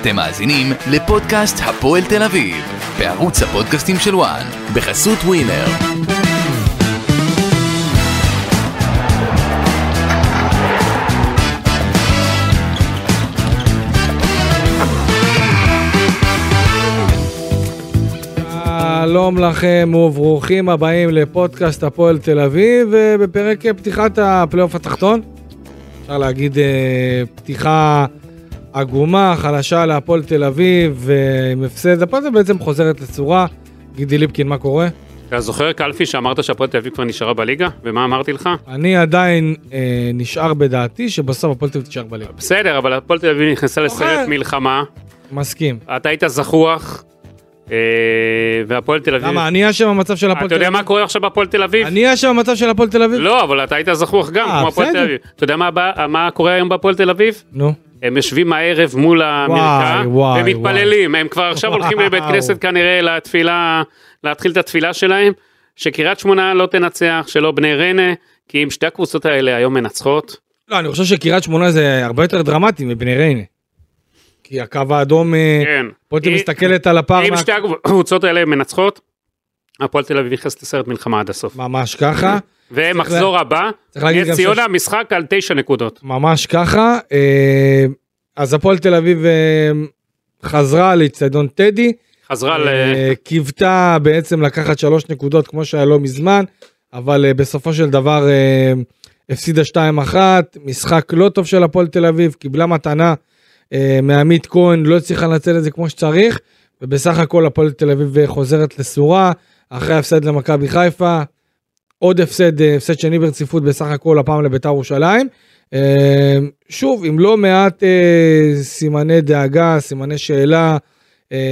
אתם מאזינים לפודקאסט הפועל תל אביב, בערוץ הפודקאסטים של וואן, בחסות ווינר. שלום לכם וברוכים הבאים לפודקאסט הפועל תל אביב ובפרק פתיחת הפלייאוף התחתון. אפשר להגיד אה, פתיחה עגומה, חלשה להפועל תל אביב ועם הפסד, הפועל אביב בעצם חוזרת לצורה. גידי ליפקין, מה קורה? אתה זוכר קלפי שאמרת שהפועל תל אביב כבר נשארה בליגה? ומה אמרתי לך? אני עדיין אה, נשאר בדעתי שבסוף הפועל תל אביב תישאר בליגה. בסדר, אבל הפועל תל אביב נכנסה. לסרט מלחמה, מסכים. אתה היית זחוח, אה, והפועל תל אביב... למה, אני אשם במצב של הפועל אתה תל יודע אביב? מה קורה עכשיו בהפועל תל אביב? אני אשם במצב של הפועל תל אביב? לא, אבל אתה היית זחוח גם, אה, כמו הפועל תל. אביב. אתה יודע מה מה קורה היום בהפועל תל אביב? נו. הם יושבים הערב מול המרקע, וואי, ומתפללים, הם כבר עכשיו הולכים. לבית כנסת כנראה לתפילה, להתחיל את התפילה שלהם, שקריית שמונה לא תנצח, שלא בני ריינה, כי אם שתי הקבוצות האלה היום מנצחות, לא, אני חושב שקריית שמונה זה הרבה יותר דרמטי מבני ריינה. כי הקו האדום, אה, כן. פה אתה אם- מסתכלת על הפער, אם מה- שתי הקבוצות האלה מנצחות, הפועל תל אביב נכנסת לסרט מלחמה עד הסוף. ממש ככה, ומחזור הבא, נס ציונה משחק על תשע נקודות. ממש ככה. אה, אז הפועל תל אביב אה, חזרה לאיצטדיון טדי, חזרה ל... אה, קיוותה בעצם לקחת שלוש נקודות כמו שהיה לא מזמן, אבל בסופו של דבר הפסידה 2-1, משחק לא טוב של הפועל תל אביב, קיבלה מתנה מעמית כהן, לא הצליחה לנצל את זה כמו שצריך, ובסך הכל הפועל תל אביב חוזרת לסורה, אחרי ההפסד למכבי חיפה, עוד הפסד, אה, הפסד שני ברציפות בסך הכל הפעם לביתר ירושלים. אה, שוב, עם לא מעט אה, סימני דאגה, סימני שאלה,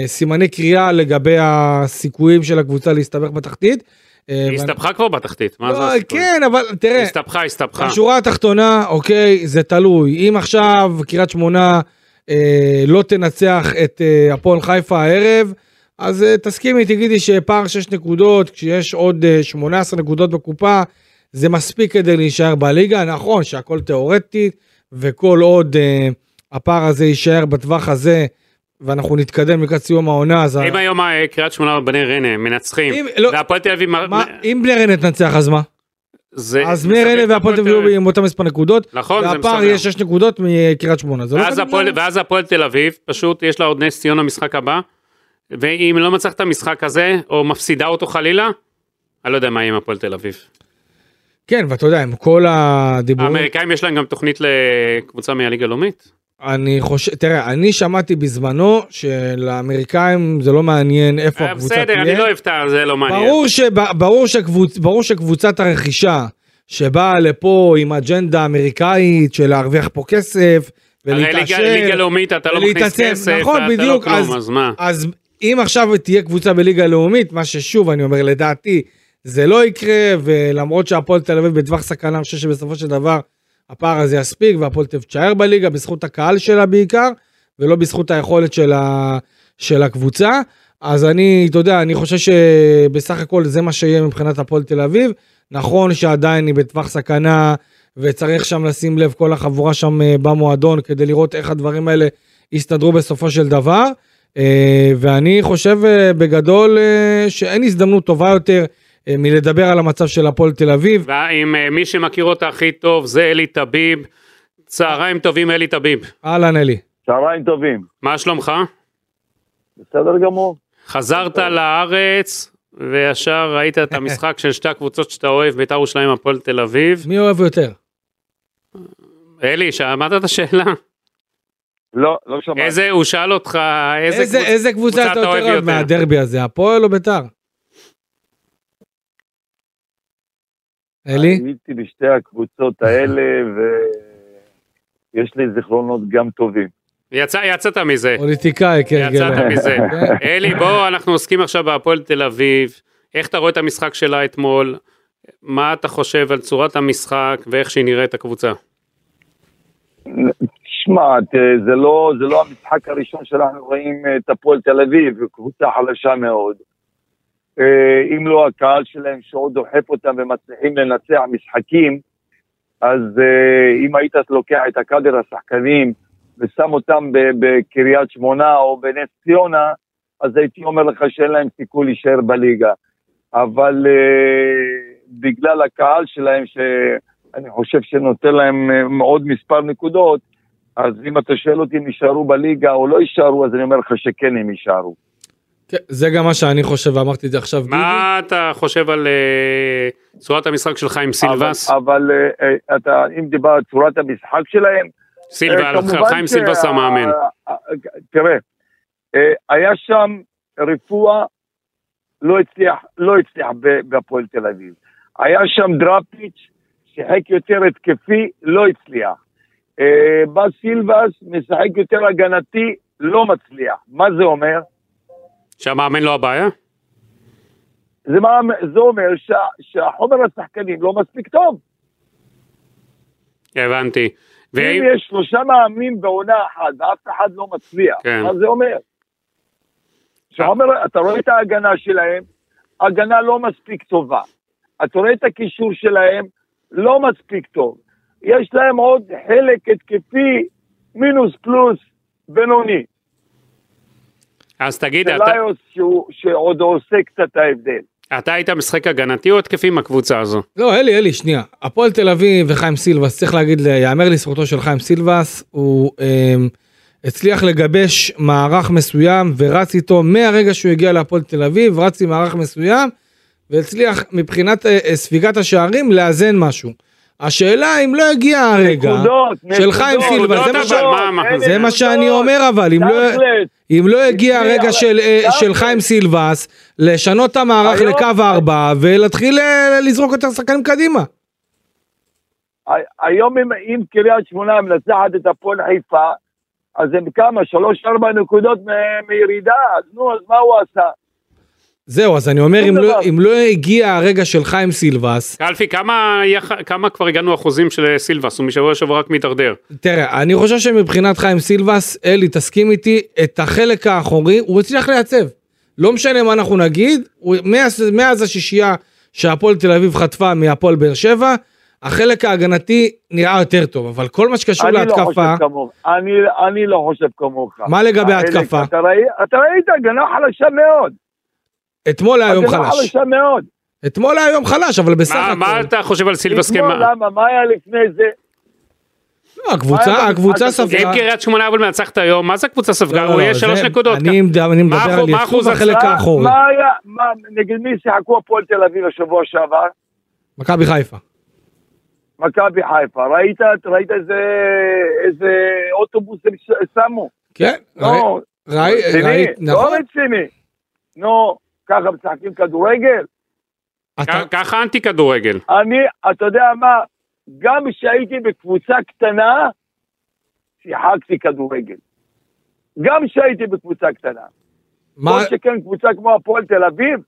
סימני קריאה לגבי הסיכויים של הקבוצה להסתבך בתחתית. היא הסתבכה כבר בתחתית, מה זה לא, הסיכוי? כן, אבל תראה, הסתבכה, הסתבכה. בשורה התחתונה, אוקיי, זה תלוי. אם עכשיו קריית שמונה לא תנצח את הפועל חיפה הערב, אז אה, תסכימי, תגידי שפער 6 נקודות, כשיש עוד אה, 18 נקודות בקופה, זה מספיק כדי להישאר בליגה. נכון שהכל תיאורטי, וכל עוד אה, הפער הזה יישאר בטווח הזה, ואנחנו נתקדם לקראת סיום העונה, אז... אם היום אה, קריית שמונה ובני ריינה מנצחים, לא- והפועל תל אביב... אם בני ריינה תנצח אז מה? זה- אז בני ריינה מספק והפועל תל אביב עם אותם מספר נקודות, נכון, והפער. יהיה 6 נקודות מקריית שמונה. לא ואז הפועל- תל אביב, פשוט יש לה עוד נס ציונה משחק הבא, ואם לא מצליח את המשחק הזה, או מפסידה אותו חלילה, אני לא יודע מה יהיה עם הפועל תל אביב. כן, ואתה יודע, עם כל הדיבורים, האמריקאים יש להם גם תוכנית לקבוצה מהליגה הלאומית. אני חושב, תראה, אני שמעתי בזמנו שלאמריקאים זה לא מעניין איפה אה, הקבוצה בסדר, אני תהיה. לא אוהב את. זה לא מעניין. ברור, שבא, ברור, שקבוצ, ברור שקבוצת הרכישה שבאה לפה עם אג'נדה אמריקאית של להרוויח פה כסף הרי ליגה- ולהתעשר, לאומית אתה לא מכניס כסף, נכון, ואתה בדיוק, לא אז- כלום, אז מה? אז אם עכשיו תהיה קבוצה בליגה הלאומית, מה ששוב אני אומר לדעתי זה לא יקרה ולמרות שהפועל תל אביב בטווח סכנה אני חושב שבסופו של דבר הפער הזה יספיק והפועל תישאר בליגה בזכות הקהל שלה בעיקר ולא בזכות היכולת של, ה, של הקבוצה. אז אני, אתה יודע, אני חושב שבסך הכל זה מה שיהיה מבחינת הפועל תל אביב. נכון שעדיין היא בטווח סכנה וצריך שם לשים לב כל החבורה שם אה, במועדון כדי לראות איך הדברים האלה יסתדרו בסופו של דבר. אה, ואני חושב אה, בגדול אה, שאין הזדמנות טובה יותר מלדבר על המצב של הפועל תל אביב. ועם מי שמכיר אותה הכי טוב זה אלי טביב. צהריים טובים אלי טביב. אהלן אלי. צהריים טובים. מה שלומך? בסדר גמור. חזרת לארץ וישר ראית את המשחק של שתי הקבוצות שאתה אוהב, בית"ר ירושלים הפועל תל אביב. מי אוהב יותר? אלי, שמעת את השאלה? לא, לא שמעתי. איזה, הוא שאל אותך איזה איזה, קבוצה- איזה קבוצה אתה יותר אוהב מהדרבי הזה, הפועל או ביתר? אלי? הייתי בשתי הקבוצות האלה ויש לי זיכרונות גם טובים. יצא, יצאת מזה. פוליטיקאי, כן, יצאת כן. מזה. כן. אלי, בוא, אנחנו עוסקים עכשיו בהפועל תל אביב. איך אתה רואה את המשחק שלה אתמול? מה אתה חושב על צורת המשחק ואיך שהיא נראית הקבוצה? תשמע, ת- זה לא, זה לא המשחק הראשון שאנחנו רואים את הפועל תל אביב, קבוצה חלשה מאוד. אה, אם לא הקהל שלהם שעוד דוחף אותם ומצליחים לנצח משחקים, אז אה, אם היית לוקח את הקאדר השחקנים ושם אותם בקריית שמונה או בנס ציונה, אז הייתי אומר לך שאין להם סיכוי להישאר בליגה. אבל אה, בגלל הקהל שלהם, שאני חושב שנותן להם אה, עוד מספר נקודות, אז אם אתה שואל אותי אם יישארו בליגה או לא יישארו, אז אני אומר לך שכן הם יישארו. כן, זה גם מה שאני חושב ואמרתי את זה עכשיו. מה אתה חושב על אה, צורת המשחק שלך עם סילבס? אבל, אבל אה, אה, אתה, אם דיבר על צורת המשחק שלהם, על כמובן חיים שה- סילבס המאמן. אה, תראה, אה, היה שם רפואה, לא הצליח, לא הצליח בהפועל תל אביב. היה שם דראפיץ', שיחק יותר התקפי, לא הצליח. אה, בא סילבס, משחק יותר הגנתי, לא מצליח. מה זה אומר? שהמאמן לא הבעיה? זה, מה, זה אומר שה, שהחומר לשחקנים לא מספיק טוב. הבנתי. אם ואם... יש שלושה מאמנים בעונה אחת ואף אחד לא מצליח, כן. מה זה אומר? שאומר, אתה רואה את ההגנה שלהם, הגנה לא מספיק טובה. אתה רואה את הקישור שלהם, לא מספיק טוב. יש להם עוד חלק התקפי, מינוס פלוס, בינוני. אז תגיד, אתה, פליוס שהוא, שעוד עושה קצת ההבדל. אתה היית משחק הגנתי או התקפי עם הקבוצה הזו? לא, אלי, אלי, שנייה. הפועל תל אביב וחיים סילבס, צריך להגיד, יאמר לזכותו של חיים סילבס, הוא אמ, הצליח לגבש מערך מסוים ורץ איתו מהרגע שהוא הגיע להפועל תל אביב, רץ עם מערך מסוים, והצליח מבחינת אה, אה, ספיגת השערים לאזן משהו. השאלה אם לא הגיע הרגע נקודות, של חיים נקודות, סילבס, זה מה ש- זה מה שאני נקודות. אומר אבל, אם לא... אם לא הגיע הרגע של, אה. של חיים סילבס, לשנות את המערך לקו ארבע ולהתחיל אה, לזרוק יותר שחקנים קדימה. היום אם, אם קריית שמונה מנצחת את הפועל חיפה, אז הם כמה? שלוש-ארבע נקודות מ- מירידה, אז נו, אז מה הוא עשה? זהו, אז אני אומר, אם לא. אם לא הגיע הרגע של חיים סילבס, קלפי, כמה, כמה כבר הגענו אחוזים של סילבס? הוא משבוע לשבוע רק מידרדר. תראה, אני חושב שמבחינת חיים סילבס, אלי, תסכים איתי, את החלק האחורי הוא הצליח לייצב. לא משנה מה אנחנו נגיד, הוא, מאז, מאז השישייה שהפועל תל אביב חטפה מהפועל באר שבע, החלק ההגנתי נראה יותר טוב, אבל כל מה שקשור אני לא להתקפה, חושב כמוך. אני, אני לא חושב כמוך. מה לגבי ההתקפה? אתה, ראי, אתה ראית הגנה חלשה מאוד. אתמול היה יום חלש. חלשה מאוד. אתמול היה יום חלש, אבל בסך מה, מה הכל. אתה חושב על סילבס אתמול, כמה? למה? מה היה לפני זה? לא, הקבוצה, הקבוצה? ספגה. אם קריית שמונה אבל מנצחת היום, מה זה הקבוצה ספגה? לא, הוא לא, יהיה שלוש נקודות. אני מדבר אני מדבר מה על החלק הצלחה? האחורי. מה היה, נגד מי שיחקו הפועל תל אביב השבוע שעבר? מכבי חיפה. מכבי חיפה. ראית, ראית איזה, איזה אוטובוס הם שמו? כן, ראי- רציני, ראית, לא נכון. רציני. נו, ככה משחקים כדורגל? אתה- ככה אנטי כדורגל. אני, אתה יודע מה, גם כשהייתי בקבוצה קטנה, שיחקתי כדורגל. גם כשהייתי בקבוצה קטנה. מה- כל שכן קבוצה כמו הפועל תל אביב,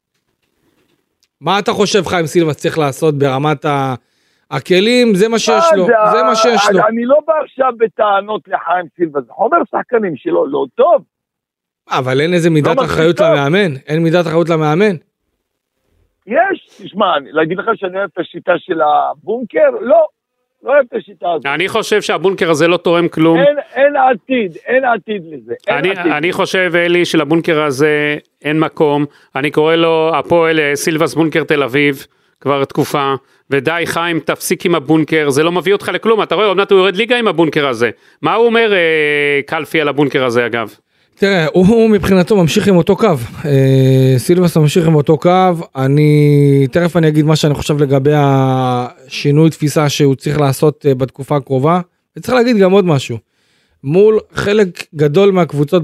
מה אתה חושב חיים סילבס צריך לעשות ברמת ה- הכלים? זה מה שיש לו, זה מה שיש לו. אני לא בא עכשיו בטענות לחיים סילבה, זה חומר שחקנים שלו לא טוב. אבל אין איזה מידת לא אחריות טוב. למאמן? אין מידת אחריות למאמן? יש, תשמע, להגיד לך שאני אוהב את השיטה של הבונקר? לא, לא אוהב את השיטה הזאת. אני חושב שהבונקר הזה לא תורם כלום. אין, אין עתיד, אין עתיד לזה. אין אני, עתיד. אני חושב, אלי, שלבונקר הזה אין מקום. אני קורא לו הפועל אה, סילבס בונקר תל אביב כבר תקופה. ודי, חיים, תפסיק עם הבונקר, זה לא מביא אותך לכלום. אתה רואה, עוד מעט הוא יורד ליגה עם הבונקר הזה. מה הוא אומר, אה, קלפי, על הבונקר הזה, אגב? תראה, הוא, מבחינתו ממשיך עם אותו קו. אה, סילבס ממשיך עם אותו קו. אני, תכף אני אגיד מה שאני חושב לגבי השינוי תפיסה שהוא צריך לעשות אה, בתקופה הקרובה. וצריך להגיד גם עוד משהו. מול חלק גדול מהקבוצות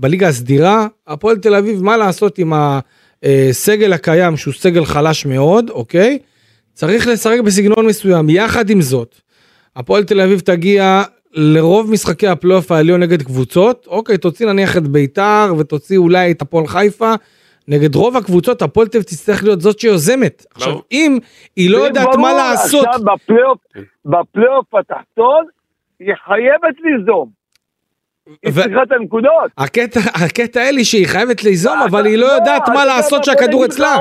בליגה הסדירה, הפועל תל אביב, מה לעשות עם הסגל הקיים שהוא סגל חלש מאוד, אוקיי? צריך לשחק בסגנון מסוים. יחד עם זאת, הפועל תל אביב תגיע לרוב משחקי הפלייאוף העליון נגד קבוצות, אוקיי, תוציא נניח את ביתר ותוציא אולי את הפועל חיפה. נגד רוב הקבוצות הפועל תל תצטרך להיות זאת שיוזמת. עכשיו, אם היא לא יודעת מה לעשות, עכשיו בפלייאוף, בפלייאוף התחתון, היא חייבת ליזום. היא ו- צריכה את הנקודות. הקטע, הקטע אלי שהיא חייבת ליזום, אבל היא לא יודעת אתה מה לעשות שהכדור אצלה.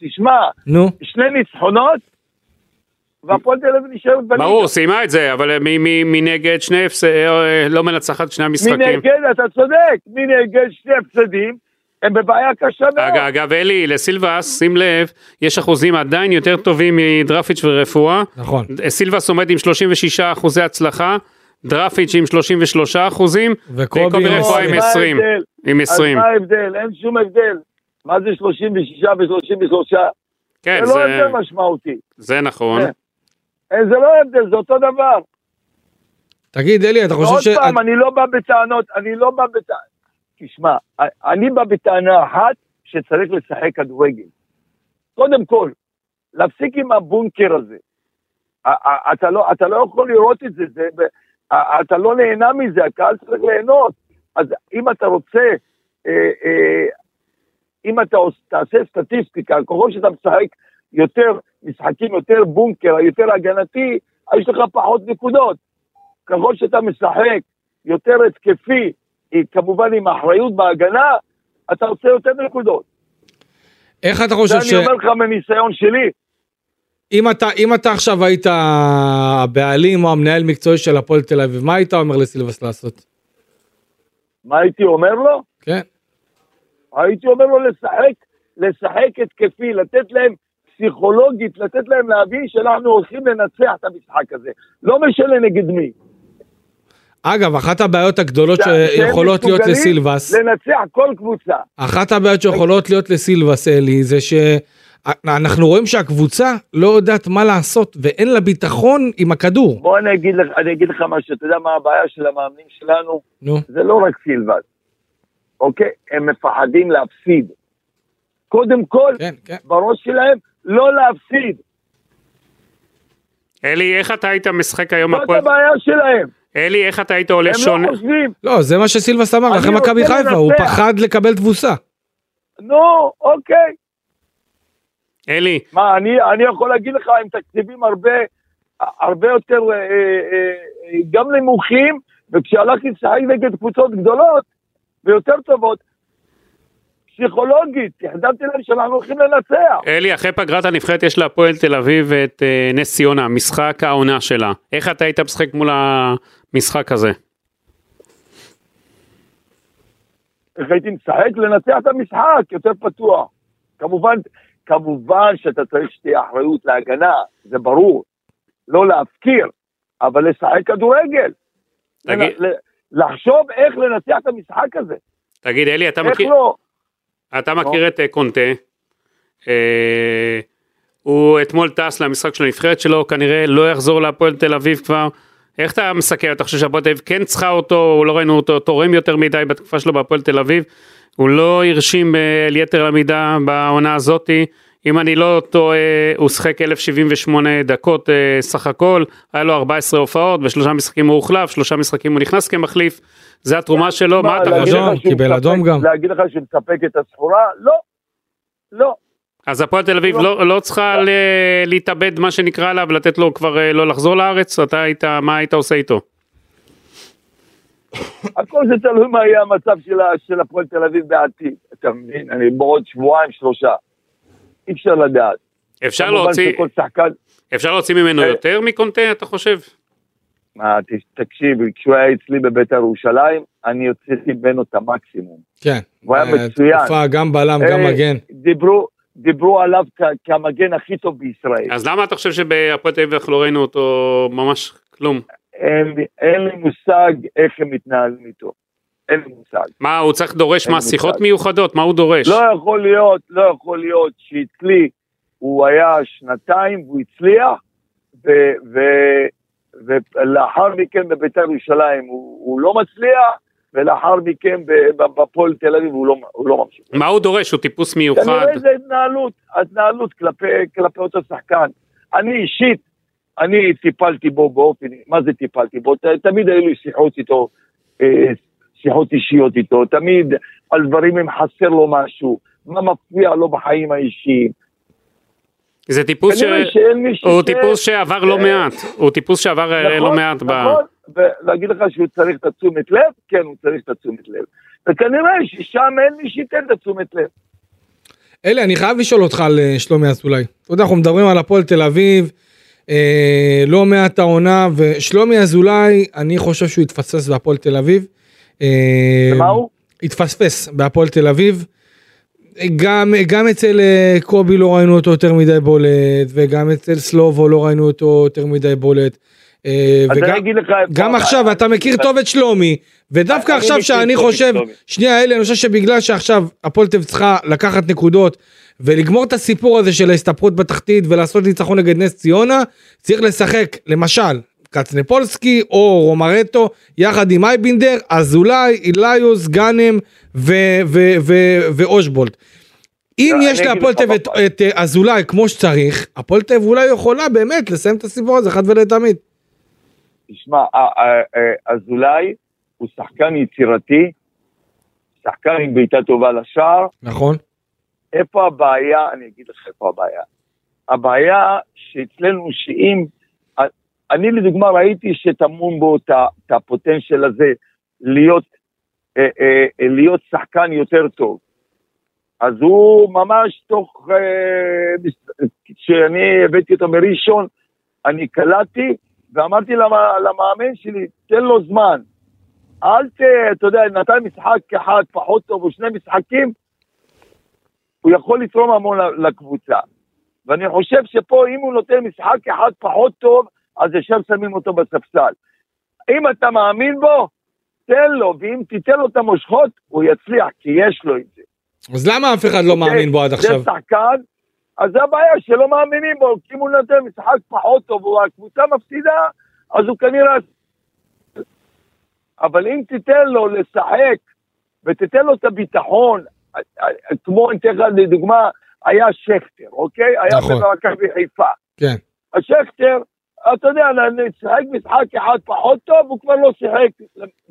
תשמע, נו, שני ניצחונות, והפועל תל אביב נשארת בליגה. ברור, סיימה את זה, אבל מ- מ- מנגד שני הפס... אה, לא מנצחת שני המשחקים. מנגד, אתה צודק, מנגד שני הפסדים, הם בבעיה קשה מאוד. אג- אגב, אלי, לסילבס, שים לב, יש אחוזים עדיין יותר טובים מדרפיץ' ורפואה. נכון. סילבס עומד עם 36 אחוזי הצלחה, דרפיץ' עם 33 אחוזים, וקובי רפואה עם עשרים. מה 20. ההבדל? עם 20. אז מה ההבדל? אין שום הבדל. מה זה 36 ו-33? כן, זה לא זה- הבדל משמעותי. זה נכון. אה, זה לא הבדל, זה אותו דבר. תגיד, אלי, אתה חושב ש... פעם, אני לא בא בטענות, אני לא בא בטענות. תשמע, אני בא בטענה אחת שצריך לשחק כדורגל. קודם כל, להפסיק עם הבונקר הזה. אתה לא, אתה לא יכול לראות את זה, זה אתה לא נהנה מזה, הקהל צריך ליהנות. אז אם אתה רוצה, אה, אה, אם אתה תעשה סטטיסטיקה, ככל שאתה משחק יותר משחקים, יותר בונקר, יותר הגנתי, יש לך פחות נקודות. ככל שאתה משחק יותר התקפי, אה, כמובן עם אחריות בהגנה, אתה עושה יותר נקודות. איך אתה זה חושב ש... אני אומר לך מניסיון שלי. אם אתה, אם אתה עכשיו היית הבעלים או המנהל מקצועי של הפועל תל אביב, מה היית אומר לסילבס לעשות? מה הייתי אומר לו? כן. הייתי אומר לו לשחק, לשחק התקפי, לתת להם פסיכולוגית, לתת להם להבין שאנחנו הולכים לנצח את המשחק הזה. לא משנה נגד מי. אגב, אחת הבעיות הגדולות שיכולות להיות לסילבס, לנצח כל קבוצה. אחת הבעיות שיכולות להיות לסילבס, אלי, זה שאנחנו רואים שהקבוצה לא יודעת מה לעשות ואין לה ביטחון עם הכדור. בוא אני אגיד לך, אני אגיד לך משהו, אתה יודע מה הבעיה של המאמנים שלנו? נו, זה לא רק סילבס, אוקיי? הם מפחדים להפסיד. קודם כל, כן, כן. בראש שלהם, לא להפסיד. אלי, איך אתה היית משחק היום זאת הפועל... הבעיה שלהם. אלי, איך אתה היית עולה הם שונה? לא חושבים. לא, זה מה שסילבס אמר, אחרי מכבי חיפה, הוא. פחד לקבל תבוסה. נו, אוקיי. אלי, מה, אני, אני יכול להגיד לך, עם תקציבים הרבה, הרבה יותר, אה, אה, אה, גם נמוכים, וכשהלכתי לשחק נגד קבוצות גדולות ויותר טובות, פסיכולוגית, החדמתי להם שאנחנו הולכים לנצח. אלי, אחרי פגרת הנבחרת יש להפועל תל אביב את אה, נס ציונה, משחק העונה שלה. איך אתה היית משחק מול המשחק הזה? איך הייתי משחק? לנצח את המשחק, יותר פתוח. כמובן, כמובן שאתה צריך שתהיה אחריות להגנה, זה ברור. לא להפקיר, אבל לשחק כדורגל. תגיד- לנ- לחשוב איך לנצח את המשחק הזה. תגיד, אלי, אתה איך מכיר... לא? אתה מכיר את אה, קונטה, אה, הוא אתמול טס למשחק של הנבחרת שלו, כנראה לא יחזור להפועל תל אביב כבר. איך אתה מסכם? אתה חושב שהפועל תל אביב כן צריכה אותו, לא ראינו אותו תורם יותר מדי בתקופה שלו בהפועל תל אביב, הוא לא הרשים אה, על יתר המידה בעונה הזאתי. אם אני לא טועה, הוא שיחק 1078 דקות אה, סך הכל, היה לו 14 הופעות, בשלושה משחקים הוא הוחלף, שלושה משחקים הוא נכנס כמחליף, זה התרומה שלו, מה אתה חושב? קיבל אדום גם. להגיד לך שהוא מספק את הסחורה? לא. לא. אז הפועל תל אביב לא, לא צריכה ל- להתאבד מה שנקרא עליו ולתת לו כבר אה, לא לחזור לארץ אתה היית מה היית עושה איתו? הכל זה תלוי מה יהיה המצב של הפועל תל אביב בעתיד. אתה מבין? אני בעוד שבועיים, שלושה. אי אפשר לדעת. אפשר להוציא שכל שחקן... אפשר להוציא ממנו אה. יותר מקונטה אתה חושב? מה, ת- תקשיב, כשהוא היה אצלי בבית"ר ירושלים, אני הוצאתי ממנו את המקסימום. כן. הוא היה אה, מצוין. תקופה, גם בלם, גם אה, מגן. דיברו, דיברו עליו כ- כמגן הכי טוב בישראל. אז למה אתה חושב שבהפועל תל אביב אנחנו לא ראינו אותו ממש כלום? אין, לי- אין לי מושג איך הם מתנהלים איתו. אין לי מושג. מה הוא צריך דורש מה שיחות. מיוחדות מה הוא דורש? לא יכול להיות, לא יכול להיות שאצלי הוא היה שנתיים והוא הצליח, ולאחר מכן בבית"ר ירושלים הוא, הוא לא מצליח, ולאחר מכן בפועל תל אביב הוא לא, הוא לא ממשיך. מה הוא דורש? הוא טיפוס מיוחד? כנראה זה התנהלות, התנהלות כלפי, כלפי אותו שחקן. אני אישית, אני טיפלתי בו באופן, מה זה טיפלתי בו? ת- תמיד היו לי שיחות איתו, אה, שיחות אישיות איתו, תמיד על דברים אם חסר לו משהו, מה מפריע לו בחיים האישיים. זה טיפוס ש... הוא ש- טיפוס שעבר לא אה, מעט הוא טיפוס שעבר אה, לא נכון, מעט ב... נכון, ולהגיד לך שהוא צריך את התשומת לב? כן, הוא צריך את התשומת לב. וכנראה ששם אין מי שייתן את התשומת לב. אלי, אני חייב לשאול אותך על אה, שלומי אזולאי. אתה יודע, אנחנו מדברים על הפועל תל אביב, אה, לא מעט העונה, ושלומי אזולאי, אני חושב שהוא יתפספס בהפועל תל אביב. אה, ומה הוא? התפספס בהפועל תל אביב. גם, גם אצל אה, קובי לא ראינו אותו יותר מדי בולט, וגם אצל סלובו לא ראינו אותו יותר מדי בולט. אה, וגם, לך גם. עכשיו, אתה מכיר טוב את שלומי, ודווקא עכשיו שאני חושב. שנייה אלי, אני חושב שבגלל שעכשיו הפועל תל אביב צריכה לקחת נקודות ולגמור את הסיפור הזה של ההסתפרות בתחתית ולעשות ניצחון נגד נס ציונה, צריך לשחק למשל קצנפולסקי או רומרטו יחד עם אייבינדר, אזולאי, איליוס, גאנם ו- ו- ו- ואושבולט. אם לא, יש להפועל תל אביב את- אה, אזולאי כמו שצריך, הפועל תל אביב אולי יכולה באמת לסיים את הסיפור הזה אחת ולתמיד. תשמע, א- א- א- אזולאי הוא שחקן יצירתי, שחקן עם בעיטה טובה לשער. נכון? איפה הבעיה? אני אגיד לך איפה הבעיה. הבעיה שאצלנו שאם... אני לדוגמה ראיתי שטמון בו את הפוטנציאל הזה להיות, אה, אה, אה, להיות שחקן יותר טוב. אז הוא ממש תוך... אה, כשאני הבאתי אותו מראשון, אני קלטתי ואמרתי למ- למאמן שלי, תן לו זמן. אל ת... אתה יודע, נתן משחק אחד פחות טוב או שני משחקים, הוא יכול לתרום המון לקבוצה. ואני חושב שפה, אם הוא נותן משחק אחד פחות טוב, אז ישר שמים אותו בספסל. אם אתה מאמין בו, תן לו, ואם תיתן לו את המושכות, הוא יצליח, כי יש לו את זה. אז למה אף אחד לא מאמין בו עד עכשיו? זה שחקן, אז זה הבעיה שלא מאמינים בו, כי אם הוא נותן משחק פחות טוב, והקבוצה מפסידה, אז הוא כנראה... אבל אם תיתן לו לשחק, ותיתן לו את הביטחון, כמו, אני אתן לך לדוגמה, היה שכטר, אוקיי? היה נכון. במכבי חיפה. כן. השכטר, אתה יודע, שיחק משחק אחד פחות טוב, הוא כבר לא שיחק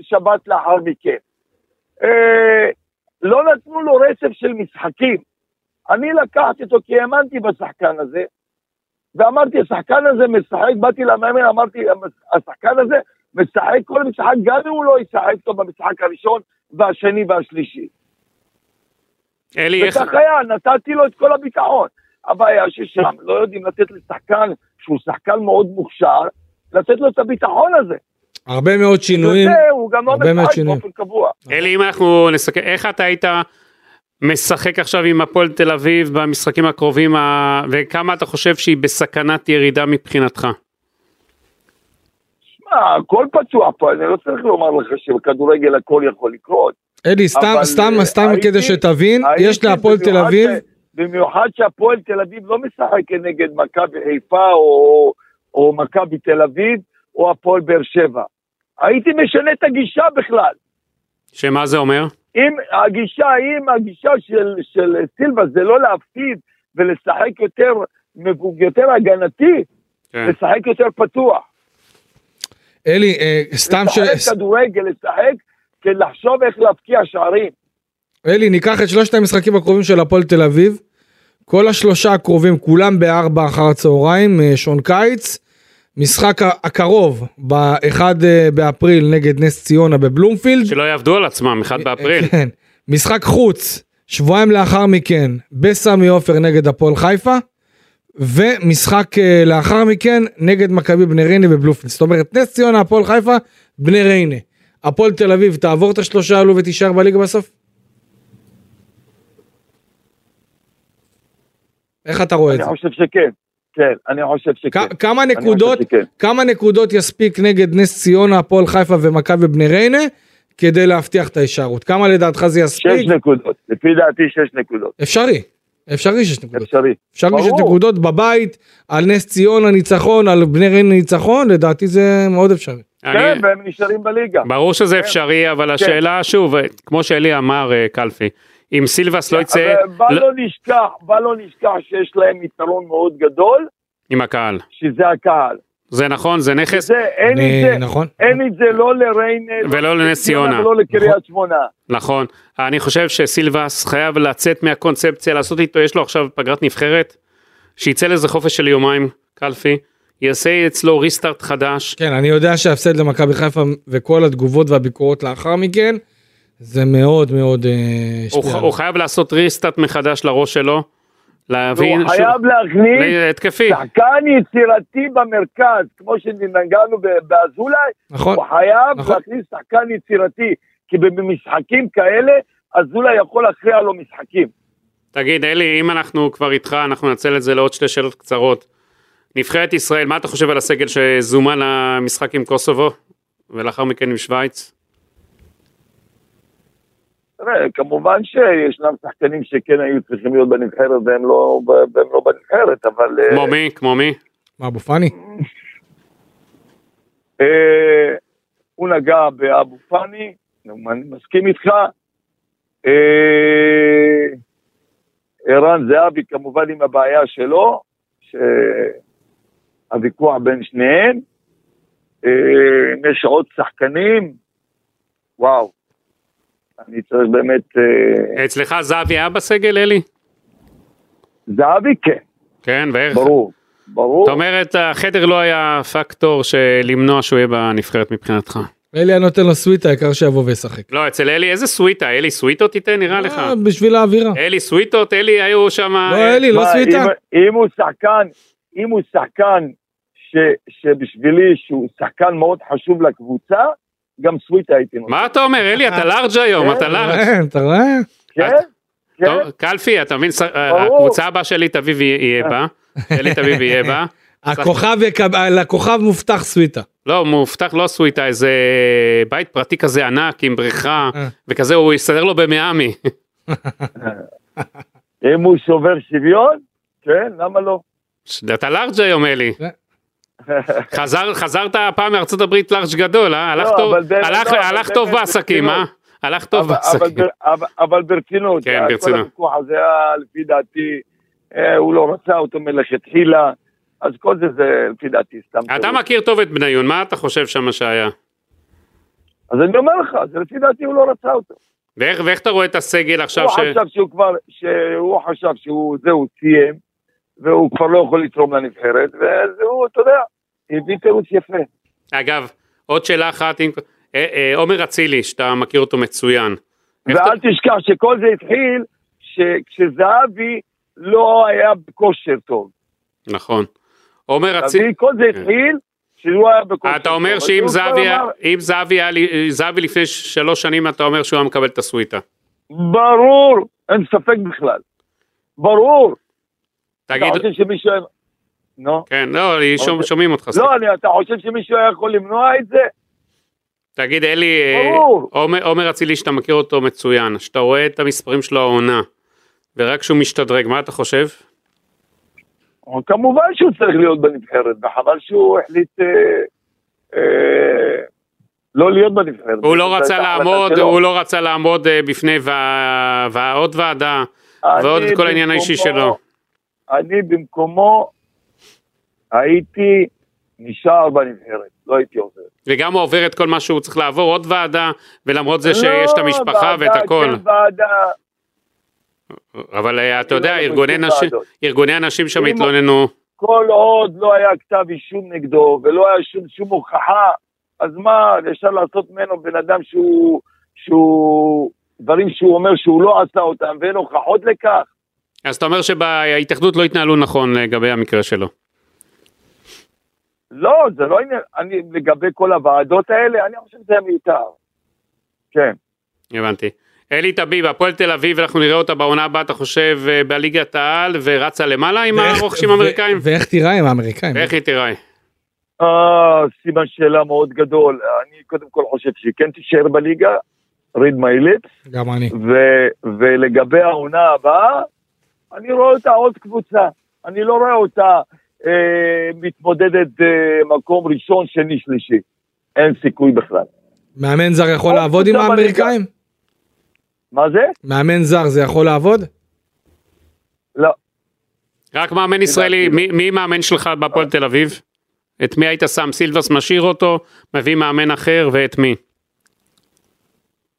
שבת לאחר מכן. אה, לא נתנו לו רצף של משחקים. אני לקחתי אותו כי האמנתי בשחקן הזה, ואמרתי, השחקן הזה משחק, באתי למאמן, אמרתי, השחקן הזה משחק כל משחק, גם אם הוא לא ישחק טוב במשחק הראשון והשני והשלישי. אלי, איך... וכך היה, נתתי לו את כל הביטחון. הבעיה ששם לא יודעים לתת לשחקן, שהוא שחקן מאוד מוכשר, לתת לו את הביטחון הזה. הרבה מאוד שינויים. וזה, הוא גם לא משחק. באופן קבוע. אלי, אם אנחנו נסכם, איך אתה היית משחק עכשיו עם הפועל תל אביב במשחקים הקרובים, ה- וכמה אתה חושב שהיא בסכנת ירידה מבחינתך? שמע, הכל פתוח פה, אני לא צריך לומר לך שבכדורגל הכל יכול לקרות. אלי, סתם, סתם, אה, סתם כדי שתבין, יש להפועל תל אביב, במיוחד שהפועל תל אביב לא משחק נגד מכבי חיפה או, או מכבי תל אביב או הפועל באר שבע. הייתי משנה את הגישה בכלל. שמה זה אומר? אם הגישה, אם הגישה של, של סילבה זה לא להפסיד ולשחק יותר, מבוג- יותר הגנתי, כן. לשחק יותר פתוח. אלי, אה, סתם ש... לשחק כדורגל, לשחק, כדי לחשוב איך להבקיע שערים. אלי, ניקח את שלושת המשחקים הקרובים של הפועל תל אביב. כל השלושה הקרובים, כולם בארבע אחר הצהריים, אה, שעון קיץ. משחק הקרוב, ב-1 באפריל נגד נס ציונה בבלומפילד. שלא יעבדו על עצמם, 1 באפריל. כן. משחק חוץ, שבועיים לאחר מכן, בסמי עופר נגד הפועל חיפה. ומשחק אה, לאחר מכן נגד מכבי בני ריינה בבלומפילד. זאת אומרת, נס ציונה, הפועל חיפה, בני ריינה. הפועל תל אביב תעבור את השלושה האלו ותישאר בליגה בסוף? איך אתה רואה את אני זה? חושב שכן. כן, אני חושב שכן. כמה אני נקודות, שכן. כמה נקודות יספיק נגד נס ציונה, הפועל חיפה ומכבי בני ריינה כדי להבטיח את ההישארות? כמה לדעתך זה שש יספיק? נקודות. לפי דעתי שש נקודות. אפשרי. אפשרי שש נקודות. אפשרי. אפשרי שש ברור. נקודות בבית, על נס ציונה ניצחון, על בני ריינה ניצחון, לדעתי זה מאוד אפשרי. אני- כן, והם נשארים בליגה. ברור שזה אפשרי, אבל השאלה, שוב, כמו שאלי אמר, אה, קלפי, אם סילבס לא יצא אבל בל לא- לא נשכח, בל לא נשכח שיש להם יתרון מאוד גדול, עם הקהל. שזה הקהל. זה נכון, זה נכס, זה, אין אני- את זה, נכון. אין את זה לא לריינה, ולא לנס ציונה. ולא לקריית שמונה. נכון. אני חושב שסילבס חייב לצאת מהקונספציה, לעשות איתו, יש לו עכשיו פגרת נבחרת, שיצא לזה חופש של יומיים, קלפי, יעשה אצלו ריסטארט חדש, כן, אני יודע שההפסד למכבי חיפה וכל התגובות והביקורות לאחר מכן, זה מאוד מאוד אה, הוא, השפיע. הוא חייב לעשות ריסטארט מחדש לראש שלו, להבין... והוא חייב להכניס להתקפי. שחקן יצירתי במרכז, כמו שנגענו באזולאי, נכון. הוא חייב נכון. להכניס שחקן יצירתי, כי במשחקים כאלה, אזולאי יכול להכריע לו משחקים. תגיד, אלי, אם אנחנו כבר איתך, אנחנו ננצל את זה לעוד שתי שאלות קצרות. נבחרת ישראל, מה אתה חושב על הסגל שזומן למשחק עם קוסובו, ולאחר מכן עם שווייץ? תראה, כמובן שישנם שחקנים שכן היו צריכים להיות בנבחרת והם לא, והם לא בנבחרת, אבל... אה, כמו מי? כמו מי? מה, אבו פאני? אה, הוא נגע באבו פאני, אני מסכים איתך. אה, ערן זהבי כמובן עם הבעיה שלו, שהוויכוח בין שניהם. אה, אם יש עוד שחקנים, וואו, אני צריך באמת... אה, אצלך זהבי היה בסגל, אלי? זהבי כן, כן, ואיך? ברור, ברור. זאת אומרת, החדר לא היה פקטור של למנוע שהוא יהיה בנבחרת מבחינתך. אלי היה נותן לו סוויטה, העיקר שיבוא וישחק. לא, אצל אלי, איזה סוויטה? אלי סוויטות תיתן, נראה לך? אה, בשביל האווירה. אלי סוויטות, אלי היו שם... לא, אלי, לא סוויטה. אם הוא שחקן, אם הוא שחקן ש, שבשבילי שהוא שחקן מאוד חשוב לקבוצה, גם סוויטה הייתי נותן. מה אתה אומר, אלי, אתה לארג' היום, כן, אתה לארג'. כן, אתה רואה? כן? כן? טוב, קלפי, אתה מבין, ברור. הקבוצה הבאה שלי תביב יהיה בה, אלי תביב יהיה בה. הכוכב יקב- לכוכב מובטח סוויטה. לא, מובטח לא סוויטה, איזה בית פרטי כזה ענק עם בריכה, אה. וכזה הוא יסדר לו במיאמי. אם הוא שובר שוויון, כן, למה לא? אתה לארג' היום, אלי. חזר- חזרת הפעם מארצות הברית לארג' גדול, אה? הלך לא, טוב- הלך- לא, הלך טוב בעסקים, אה? הלך טוב אבל, בעסקים. אבל, אבל ברצינות, כן, כל ברצינות. הוויכוח הזה היה לפי דעתי, אה, הוא לא רצה אותו מלכתחילה, אז כל זה זה לפי דעתי סתם. אתה טירוף. מכיר טוב את בניון, מה אתה חושב שם שהיה? אז אני אומר לך, זה לפי דעתי הוא לא רצה אותו. ואיך ואיך אתה רואה את הסגל עכשיו הוא ש... חשב שהוא כבר, שהוא חשב שהוא, זהו, סיים, והוא כבר לא יכול לתרום לנבחרת, והוא, אתה יודע, הביא תירוץ יפה. אגב, עוד שאלה אחת, אם- אה, אה, עומר אצילי, שאתה מכיר אותו מצוין. ואל אתה- תשכח שכל זה התחיל שכשזהבי לא היה בכושר טוב. נכון. עומר אתה אצילי? כל זה התחיל שהוא היה בכושר טוב. אתה אומר שאם זהבי היה- זהבי לפני שלוש שנים, אתה אומר שהוא היה מקבל את הסוויטה. ברור, אין ספק בכלל. ברור. אתה תגיד, חושב שמישהו היה... נו. כן, לא, שומע- שומעים אותך. לא, אני- אתה חושב שמישהו היה יכול למנוע את זה? תגיד, אלי, אה. עומר- עומר אצילי, שאתה מכיר אותו מצוין, שאתה רואה את המספרים שלו העונה, ורק כשהוא משתדרג, מה אתה חושב? כמובן שהוא צריך להיות בנבחרת, וחבל שהוא החליט אה, אה, לא להיות בנבחרת. הוא לא רצה לעמוד. הוא לא רצה לעמוד בפני וה- וה- עוד ועדה, ועוד את כל העניין האישי שלו. אני במקומו הייתי נשאר בנבחרת, לא הייתי עוזר. וגם הוא עובר את כל מה שהוא צריך לעבור, עוד ועדה, ולמרות זה שיש את לא, המשפחה ואת הכל. כן, ועדה, אבל אה, אתה יודע, לא ארגוני ועדות. ארגוני הנשים שם התלוננו. כל עוד לא היה כתב אישום נגדו ולא היה שום, שום הוכחה, אז מה, אפשר לעשות ממנו בן אדם שהוא, שהוא, דברים שהוא אומר שהוא לא עשה אותם ואין הוכחות לכך? אז אתה אומר שבהתאחדות לא התנהלו נכון לגבי המקרה שלו. לא, זה לא עניין, אני, לגבי כל הוועדות האלה, אני חושב שזה מיותר. כן. הבנתי. אלי טביב, הפועל תל אביב, אנחנו נראה אותה בעונה הבאה, אתה חושב, אה, בליגת העל, ורצה למעלה עם הרוכשים האמריקאים? ואיך תיראה עם האמריקאים? ואיך היא תיראה? אה, סימן שאלה מאוד גדול. אני קודם כל חושב שהיא כן תישאר בליגה, read my lips, גם אני. ו- ולגבי העונה הבאה, אני רואה אותה עוד קבוצה. אני לא רואה אותה מתמודדת אה, מקום ראשון, שני, שלישי. אין סיכוי בכלל. מאמן זר יכול עוד לעבוד עם האמריקאים? מה זה? מאמן זר זה יכול לעבוד? לא. רק מאמן ישראלי, מי מי מאמן שלך בהפועל תל אביב? את מי היית שם? סילבס משאיר אותו, מביא מאמן אחר, ואת מי?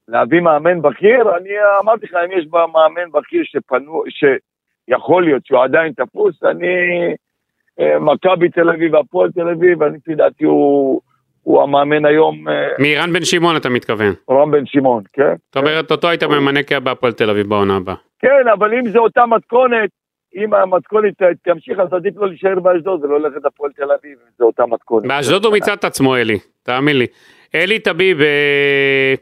להביא מאמן בכיר, אני אמרתי לך, אם יש מאמן בכיר שפנו, שיכול להיות שהוא עדיין תפוס, אני, אה, מכבי תל אביב, הפועל תל אביב, אני לפי דעתי הוא, הוא המאמן היום, אה, מירן בן שמעון אתה מתכוון. רם בן שמעון, כן? זאת אומרת, אותו היית ממנה כבהפועל תל אביב בעונה הבאה. כן, אבל אם זה אותה מתכונת, אם המתכונת תמשיך, אז עדיף לו להישאר באשדוד ולא ללכת לפועל תל אביב, אם זה אותה מתכונת. באשדוד הוא מיצה את עצמו, אלי, תאמין לי. אלי טביב, אה,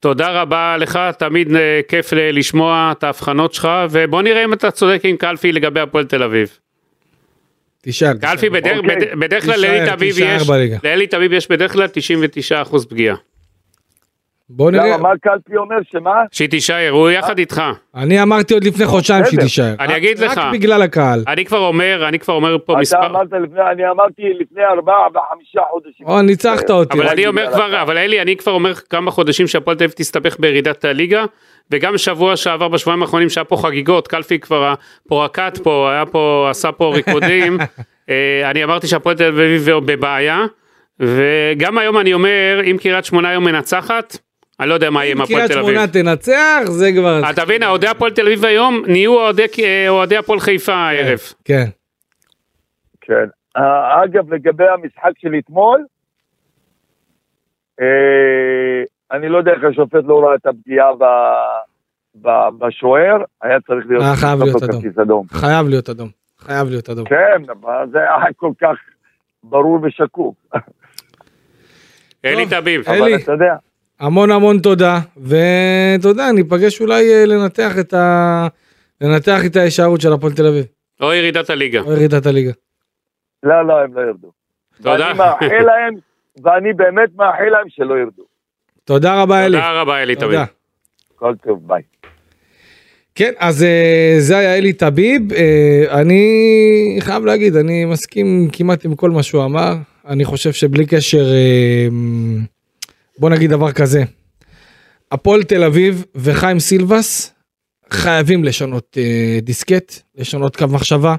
תודה רבה לך, תמיד אה, כיף לשמוע את ההבחנות שלך, ובוא נראה אם אתה צודק עם קלפי לגבי הפועל תל אביב. תישאר. קלפי. בדרך, אוקיי. בד- בדרך כלל לאלי טביב יש בדרך כלל 99% פגיעה. בוא נראה. למה, מה קלפי אומר, שמה? שהיא תישאר, הוא יחד איתך. אני אמרתי עוד לפני חודשיים שהיא. תישאר. אני אגיד לך. רק בגלל הקהל. אני כבר אומר, אני כבר אומר פה אתה מספר, אמרת לפני, אני אמרתי לפני ארבעה וחמישה חודשים. או, ניצחת אותי. אבל אני אומר כבר. אבל אלי, אני כבר אומר כמה חודשים שהפועל תל אביב תסתבך בירידת הליגה, וגם שבוע שעבר בשבועיים האחרונים שהיה פה חגיגות, קלפי כבר פה רקד פה, היה פה, עשה פה ריקודים, אה, אני אמרתי שהפועל תל אביב בבעיה, וגם היום אני אומר, אם קריית שמונה היום מנצחת, אני לא יודע מה יהיה עם הפועל קריית תל אביב. שמונה תנצח, זה כבר... אתה מבין, אוהדי הפועל תל אביב היום נהיו אוהדי- אה, הפועל חיפה הערב. כן. כן. אה, אגב, לגבי המשחק של אתמול, אה, אני לא יודע איך השופט לא ראה את הפגיעה בשוער, היה צריך להיות... היה חייב להיות אדום. כרטיס אדום. חייב להיות אדום. חייב להיות אדום. כן, אבל זה היה כל כך ברור ושקוף. אלי. תביב. אבל אתה יודע, המון המון תודה, ואתה יודע, ניפגש אולי אה, לנתח את ה... לנתח את ההישארות של הפועל תל אביב, או ירידת הליגה. או ירידת הליגה. לא, לא, הם לא ירדו. תודה. ואני מאחל להם, ואני באמת מאחל להם שלא ירדו. תודה רבה אלי. תודה רבה אלי תביב. תודה. כל טוב, ביי. כן, אז אה, זה היה אלי טביב. אה, אני חייב להגיד, אני מסכים כמעט עם כל מה שהוא אמר. אני חושב שבלי קשר, בוא נגיד דבר כזה. הפועל תל אביב וחיים סילבס חייבים לשנות אה, דיסקט, לשנות קו מחשבה,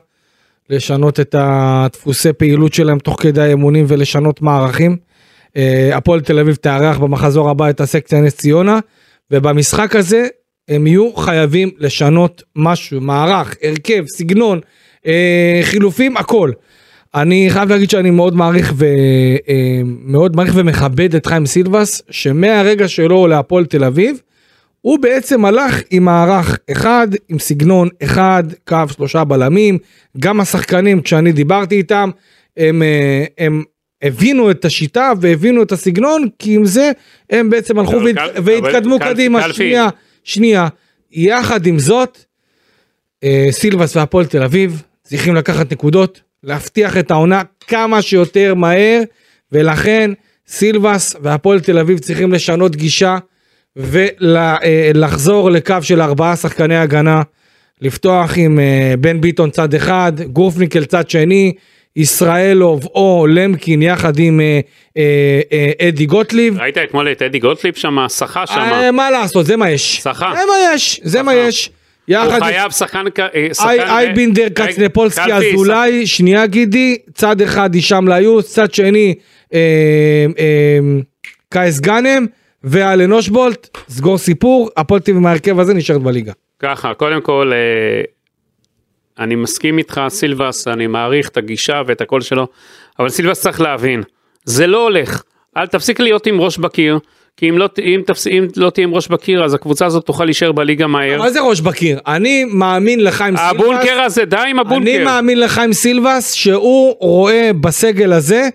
לשנות את הדפוסי פעילות שלהם תוך כדי האימונים ולשנות מערכים. אה, הפועל תל אביב תארח במחזור הבא את הסקציה נס ציונה, ובמשחק הזה הם יהיו חייבים לשנות משהו, מערך, הרכב, סגנון, אה, חילופים, הכל. אני חייב להגיד שאני מאוד מעריך ומאוד מעריך ומכבד את חיים סילבס, שמהרגע שלו להפועל תל אביב, הוא בעצם הלך עם מערך אחד, עם סגנון אחד, קו שלושה בלמים, גם השחקנים כשאני דיברתי איתם, הם, אה, הם הבינו את השיטה והבינו את הסגנון, כי עם זה הם בעצם הלכו אבל והת... קל- והתקדמו אבל קל- קדימה, קלפי. שנייה, שנייה. יחד עם זאת, אה, סילבס והפועל תל אביב צריכים לקחת נקודות, להבטיח את העונה כמה שיותר מהר, ולכן סילבס והפועל תל אביב צריכים לשנות גישה ולחזור לקו של ארבעה שחקני הגנה, לפתוח עם אה, בן ביטון צד אחד, גורפניקל צד שני, ישראלוב או למקין יחד עם אה, אה, אה, אדי גוטליב. ראית אתמול את אדי גוטליב שם, שחה שם. אה, מה לעשות, זה מה יש. שחה. זה מה יש, זה מה. יש. הוא יחד עם חייב שחקן... אה, אייבינדר, אה, קצנפולסקי, אזולאי, שנייה גידי, צד אחד הישאם ליוס, צד שני אה, קייס גאנם ואלן אושבולט, סגור סיפור, הפועל אביב מההרכב הזה נשארת בליגה. ככה, קודם כל, אני מסכים איתך, סילבס, אני מעריך את הגישה ואת הקול שלו, אבל סילבס צריך להבין, זה לא הולך. אל תפסיק להיות עם ראש בקיר, כי אם לא, אם, תפס, אם לא תהיה עם ראש בקיר, אז הקבוצה הזאת תוכל להישאר בליגה מהר. מה זה ראש בקיר? אני מאמין לחיים סילבס. הבונקר הזה, די עם הבונקר. אני מאמין לחיים סילבס שהוא רואה בסגל הזה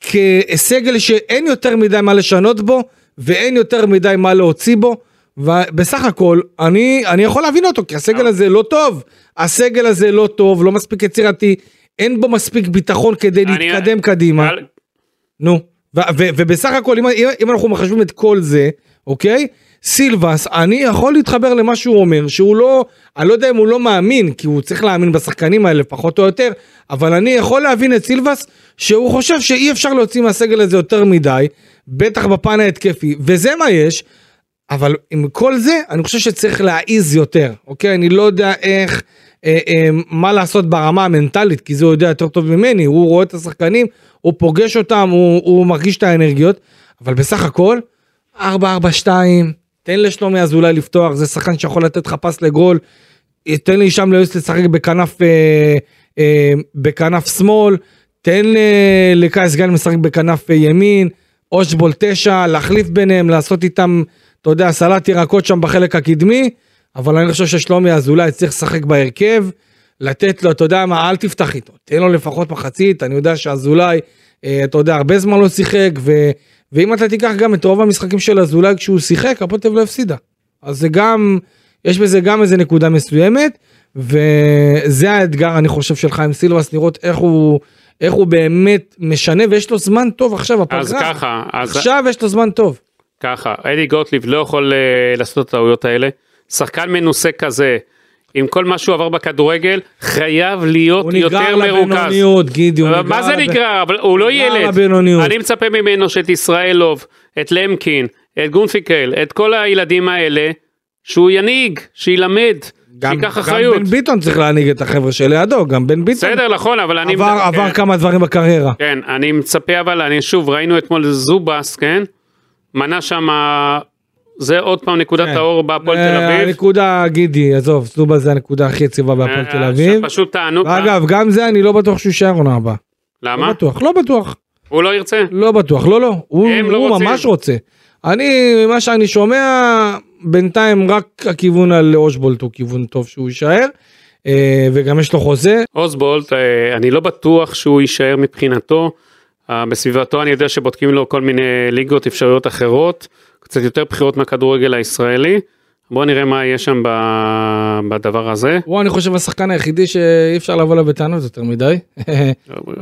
כסגל שאין יותר מדי מה לשנות בו ואין יותר מדי מה להוציא בו. ובסך הכל אני אני יכול להבין אותו כי הסגל הזה לא טוב הסגל הזה לא טוב לא מספיק יצירתי אין בו מספיק ביטחון כדי אני- להתקדם קדימה נו ובסך הכל אם, אם, אנחנו מחשבים את כל זה אוקיי? סילבס אני יכול להתחבר למה שהוא אומר שהוא לא אני לא יודע אם הוא לא מאמין כי הוא צריך להאמין בשחקנים האלה פחות או יותר אבל אני יכול להבין את סילבס שהוא חושב שאי אפשר להוציא מהסגל הזה יותר מדי בטח בפן ההתקפי וזה מה יש אבל עם כל זה אני חושב שצריך להעיז יותר אוקיי? אני לא יודע איך אה, אה, מה לעשות ברמה המנטלית כי זה הוא יודע יותר טוב ממני הוא רואה את השחקנים הוא פוגש אותם הוא, הוא מרגיש את האנרגיות אבל בסך הכל 4-4-2 תן לשלומי אזולאי לפתוח זה שחקן שיכול לתת לך פס לגול תן לי שם ליוס לשחק בכנף אה, אה, בכנף שמאל תן אה, לקייס גן לשחק בכנף אה, ימין אושבול תשע להחליף ביניהם לעשות איתם אתה יודע סלט ירקות שם בחלק הקדמי אבל אני חושב ששלומי אזולאי צריך לשחק בהרכב, לתת לו, אתה יודע מה, אל תפתח איתו, תן לו לפחות מחצית, אני יודע שאזולאי, אה, אתה יודע, הרבה זמן לא שיחק, ו, ואם אתה תיקח גם את רוב המשחקים של אזולאי כשהוא שיחק, הפועל תל אביב לא הפסידה. אז זה גם, יש בזה גם איזה נקודה מסוימת, וזה האתגר, אני חושב, של חיים סילבס, לראות איך הוא... איך הוא באמת משנה ויש לו זמן טוב עכשיו הפגרה. אז ככה, אז עכשיו יש לו זמן טוב. ככה, אדי גוטליב לא יכול uh, לעשות את הטעויות האלה. שחקן מנוסה כזה, עם כל מה שהוא עבר בכדורגל, חייב להיות יותר מרוכז. הוא נגרר לבינוניות, גידי, הוא נגרר... מה זה נגרר? אבל הוא לא ילד. לבינוניות. אני מצפה ממנו שאת ישראלוב, את למקין, את גונפיקל, את כל הילדים האלה, שהוא ינהיג, שילמד, גם, גם. בן ביטון צריך להנהיג את החבר'ה שלידו, גם בן ביטון בסדר, נכון, אבל אני... עבר, עבר כן. כמה דברים בקריירה. כן, אני מצפה אבל, אני שוב, ראינו אתמול זובס, כן? מנה שם, זה עוד פעם נקודת כן. האור בהפועל תל אה, אביב. הנקודה, גידי, עזוב, סטובה זה הנקודה הכי יציבה בהפועל אה, תל אביב. שפשוט טענו, ואגב, גם זה אני לא בטוח שהוא יישאר עונה הבאה. למה? לא בטוח, לא בטוח. הוא לא ירצה? לא בטוח, לא, לא. הוא, לא הוא. ממש רוצה. אני, מה שאני שומע, בינתיים רק הכיוון על אושבולט הוא כיוון טוב שהוא יישאר. אה, וגם יש לו חוזה. אוסבולט, אה, אני לא בטוח שהוא יישאר מבחינתו. אה, בסביבתו אני יודע שבודקים לו כל מיני ליגות, אפשרויות אחרות, קצת יותר בחירות מהכדורגל הישראלי. בואו נראה מה יהיה שם בדבר הזה. הוא אני חושב השחקן היחידי שאי אפשר לבוא אליו בטענות יותר מדי.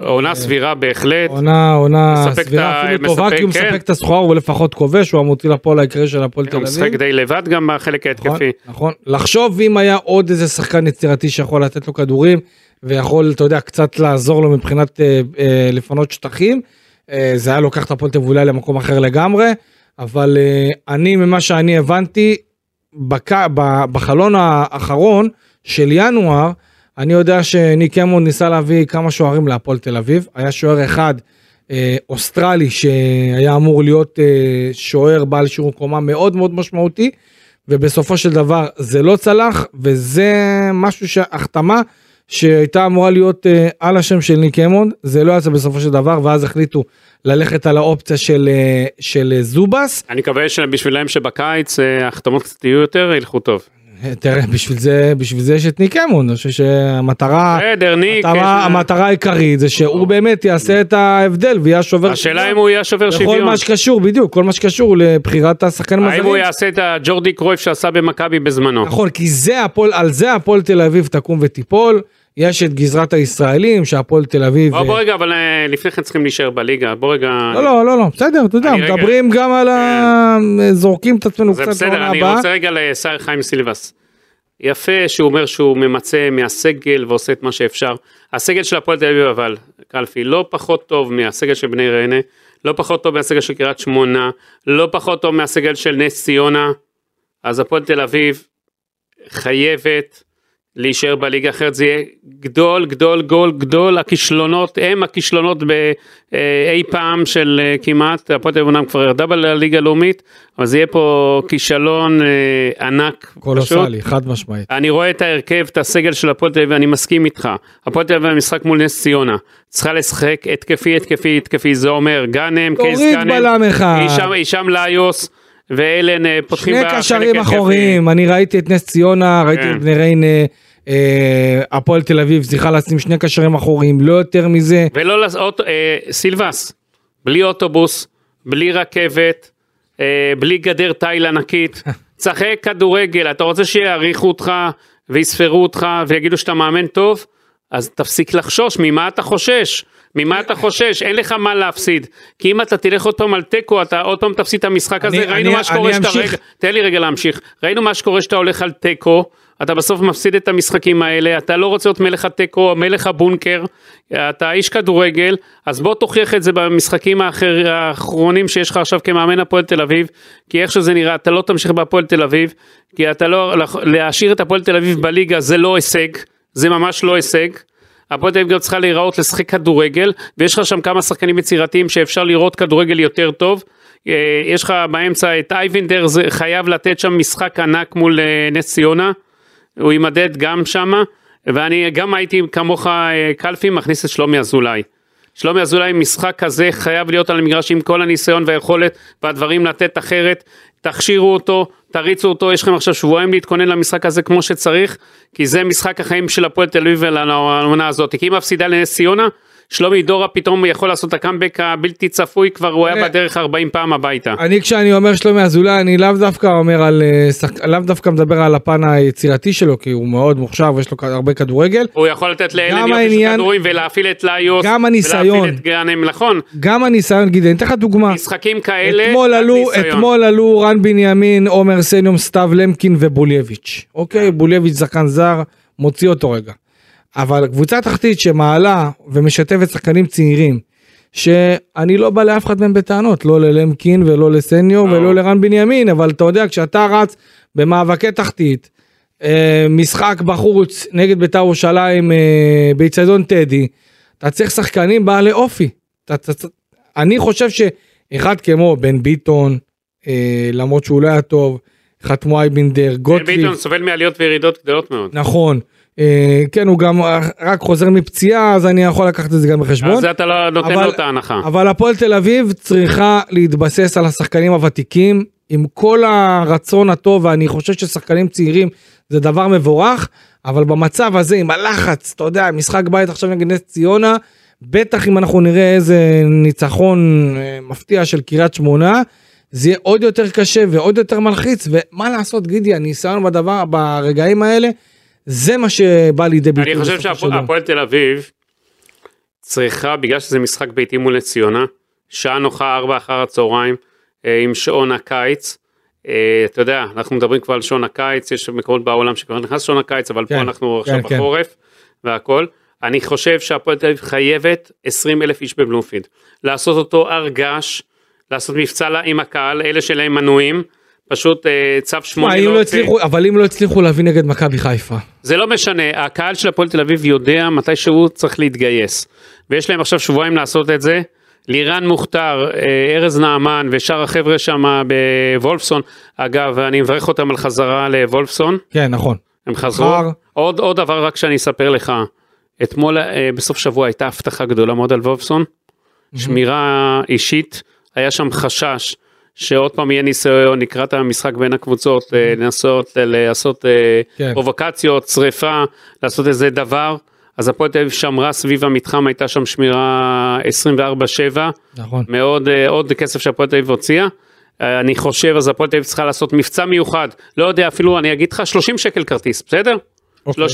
עונה סבירה בהחלט. עונה עונה סבירה אפילו טובה כי הוא כן. מספק את הסחורה הוא לפחות כובש הוא המוציא לפועל העיקרי של הפועל תל הוא משחק אביב. די לבד גם בחלק נכון, ההתקפי. נכון לחשוב אם היה עוד איזה שחקן יצירתי שיכול לתת לו כדורים ויכול אתה יודע קצת לעזור לו מבחינת אה, אה, לפנות שטחים אה, זה היה לוקח את הפועל אביב אולי למקום אחר לגמרי אבל אה, אני ממה שאני הבנתי בק... בחלון האחרון של ינואר אני יודע שניק אמון ניסה להביא כמה שוערים להפועל תל אביב. היה שוער אחד אה, אוסטרלי שהיה אמור להיות אה, שוער בעל שיעור קומה מאוד מאוד משמעותי ובסופו של דבר זה לא צלח וזה משהו שהחתמה שהייתה אמורה להיות אה, על השם של ניק אמונד זה לא יצא בסופו של דבר ואז החליטו ללכת על האופציה של, אה, של אה, זובס. אני מקווה שבשבילם שבקיץ אה, ההחתמות קצת יהיו יותר, ילכו טוב. אה, תראה בשביל זה בשביל זה יש את ניק אמונד אני חושב שהמטרה בסדר, ניק. המטרה, יש- המטרה העיקרית זה שהוא באמת יעשה את ההבדל ויהיה השובר השאלה אם הוא יהיה שובר שוויון. מה שקשור בדיוק כל מה שקשור לבחירת השחקנים האם הוא. יעשה את הג'ורדי קרויף שעשה במכבי בזמנו? נכון, כי זה הפועל, על זה הפועל תל אביב תקום ותיפול. יש את גזרת הישראלים שהפועל תל אביב... בוא, בוא אה, רגע, אבל אה, לפני כן צריכים להישאר בליגה, בוא רגע. לא, לא, לא, לא, בסדר, אתה יודע, אני רגע- כן. מדברים גם על ה... זורקים את עצמנו זה קצת בסדר, לעונה אני הבאה. רוצה רגע לשר חיים סילבס. יפה שהוא אומר שהוא ממצה מהסגל ועושה את מה שאפשר. הסגל של הפועל תל אביב אבל, קלפי, לא פחות טוב מהסגל של בני ריינה, לא פחות טוב מהסגל של קריית שמונה, לא פחות טוב מהסגל של נס ציונה. אז הפועל תל אביב חייבת להישאר בליגה אחרת זה יהיה גדול גדול גול גדול הכישלונות הם הכישלונות באי פעם של אה, כמעט הפועל תל אביב אומנם כבר ירדה בליגה הלאומית אבל זה יהיה פה כישלון אה, ענק. קולוסלי, חד משמעית. אני רואה את ההרכב, את הסגל של הפועל תל אביב, אני מסכים איתך. הפועל תל אביב במשחק מול נס ציונה. צריכה לשחק התקפי, התקפי, התקפי, זה אומר גאנם, קייס תוריד גאנם, בלם אחד. הישאם- לאיוס, ואלן פותחים שני קשרים. אחוריים, אני ראיתי את נס ציונה, ראיתי כן. את בני ריינה, אה, הפועל תל אביב צריכה לשים שני קשרים אחוריים, לא יותר מזה. ולא לעשות, אה, סילבס, בלי אוטובוס, בלי רכבת, אה, בלי גדר תיל ענקית, צחק כדורגל, אתה רוצה שיעריכו אותך ויספרו אותך ויגידו שאתה מאמן טוב? אז תפסיק לחשוש, ממה אתה חושש? ממה אתה חושש? אין לך מה להפסיד. כי אם אתה תלך עוד פעם על תיקו, אתה עוד פעם תפסיד את המשחק הזה. אני- ראינו אני- מה שקורה אני שאתה... אמשיך. רגע, תן לי רגע להמשיך. ראינו מה שקורה שאתה הולך על תיקו, אתה בסוף מפסיד את המשחקים האלה, אתה לא רוצה להיות מלך התיקו, מלך הבונקר, אתה איש כדורגל, אז בוא תוכיח את זה במשחקים האחר, האחרונים שיש לך עכשיו כמאמן הפועל תל אביב, כי איך שזה נראה, אתה לא תמשיך בהפועל תל אביב, כי אתה לא, להשאיר את הפועל תל אביב בליגה זה לא הישג, זה ממש לא הישג. הפועל תל אביב גם צריכה להיראות לשחק כדורגל, ויש לך שם כמה שחקנים יצירתיים שאפשר לראות כדורגל יותר טוב. אה, יש לך באמצע את אייבנדר, זה חייב לתת שם משחק ענק מול אה, נס ציונה, הוא יימדד גם שמה, ואני גם הייתי כמוך אה, קלפי מכניס את שלומי אזולאי. שלומי אזולאי משחק כזה חייב להיות על המגרש עם כל הניסיון והיכולת והדברים לתת אחרת, תכשירו אותו, תריצו אותו, יש לכם עכשיו שבועיים להתכונן למשחק הזה כמו שצריך, כי זה משחק החיים של הפועל תל אביב לעונה הזאת, כי אם מפסידה לנס ציונה, שלומי דורה פתאום יכול לעשות את הקאמבק הבלתי צפוי, כבר הוא היה בדרך 40 פעם הביתה. אני כשאני אומר שלומי אזולאי אני לאו דווקא אומר על אה. לאו דווקא מדבר על הפן היצירתי שלו כי הוא מאוד מוכשר ויש לו הרבה כדורגל. הוא יכול לתת לאלן יופי של כדורים ולהפעיל את ליוס, גם הניסיון. ולהפעיל את גאנם, נכון, גם הניסיון גידי אני אתן לך דוגמה. משחקים כאלה, אתמול עלו. אתמול עלו רן בנימין, עומר סניור, סתיו למקין ובולייביץ'. אוקיי, בולייביץ' שחקן זר, מוציא אותו רגע. אבל קבוצה תחתית שמעלה ומשתפת שחקנים צעירים, שאני לא בא לאף אחד מהם בטענות, לא ללמקין ולא לסניור לא. ולא לרן בנימין, אבל אתה יודע, כשאתה רץ במאבקי תחתית, אה, משחק בחוץ נגד בית"ר ירושלים אה, באיצטדיון טדי, אתה צריך שחקנים בעלי אופי. אתה, אתה, אני חושב שאחד כמו בן ביטון, אה, למרות שהוא לא היה טוב, אחד כמו אייבינדר, בן גוטליב, ביטון סובל מעליות וירידות גדולות מאוד. נכון, כן הוא גם רק חוזר מפציעה אז אני יכול לקחת את זה גם בחשבון. אז אתה לא נותן אבל- לו את ההנחה. אבל הפועל תל אביב צריכה להתבסס על השחקנים הוותיקים עם כל הרצון הטוב ואני חושב ששחקנים צעירים זה דבר מבורך אבל במצב הזה עם הלחץ אתה יודע משחק בית עכשיו נגד נס ציונה בטח אם אנחנו נראה איזה ניצחון אה, מפתיע של קריית שמונה זה יהיה עוד יותר קשה ועוד יותר מלחיץ ומה לעשות גידי הניסיון בדבר ברגעים האלה זה מה שבא לידי ביטוי. אני חושב. שהפועל תל אביב צריכה, בגלל שזה משחק ביתי מול נס ציונה, שעה נוחה ארבע אחר הצהריים אה, עם שעון הקיץ. אה, אתה יודע, אנחנו מדברים כבר על שעון הקיץ, יש מקומות בעולם שכבר נכנס שעון הקיץ, אבל כן, פה אנחנו עכשיו כן, כן. בחורף והכל. אני חושב שהפועל תל אביב חייבת 20 אלף איש בבלומפילד. לעשות אותו הר געש, לעשות מבצע עם הקהל, אלה שלהם מנויים, פשוט אה, צו שמונה לא להוציא. הצליחו, אבל אם לא הצליחו להביא נגד מכבי חיפה. זה לא משנה, הקהל של הפועל תל אביב יודע מתי שהוא צריך להתגייס. ויש להם עכשיו שבועיים לעשות את זה. לירן מוכתר, אה, ארז נעמן ושאר החבר'ה שם בוולפסון, אגב, אני מברך אותם על חזרה לוולפסון, כן נכון. הם חזרו. מחר. עוד, עוד דבר רק שאני אספר לך, אתמול אה, בסוף שבוע הייתה הבטחה גדולה מאוד על וולפסון, שמירה אישית, היה שם חשש שעוד פעם יהיה ניסיון לקראת המשחק בין הקבוצות, אה, לנסות אה, לעשות אה, כן. פרובוקציות, שריפה, לעשות איזה דבר. אז הפועל תל אביב שמרה סביב המתחם, הייתה שם שמירה 24/7, נכון. מאוד, עוד כסף שהפועל תל אביב הוציאה. אה, אני חושב, אז הפועל תל אביב צריכה לעשות מבצע מיוחד, לא יודע אפילו, אני אגיד לך 30 שקל כרטיס, בסדר? אוקיי. 30-20,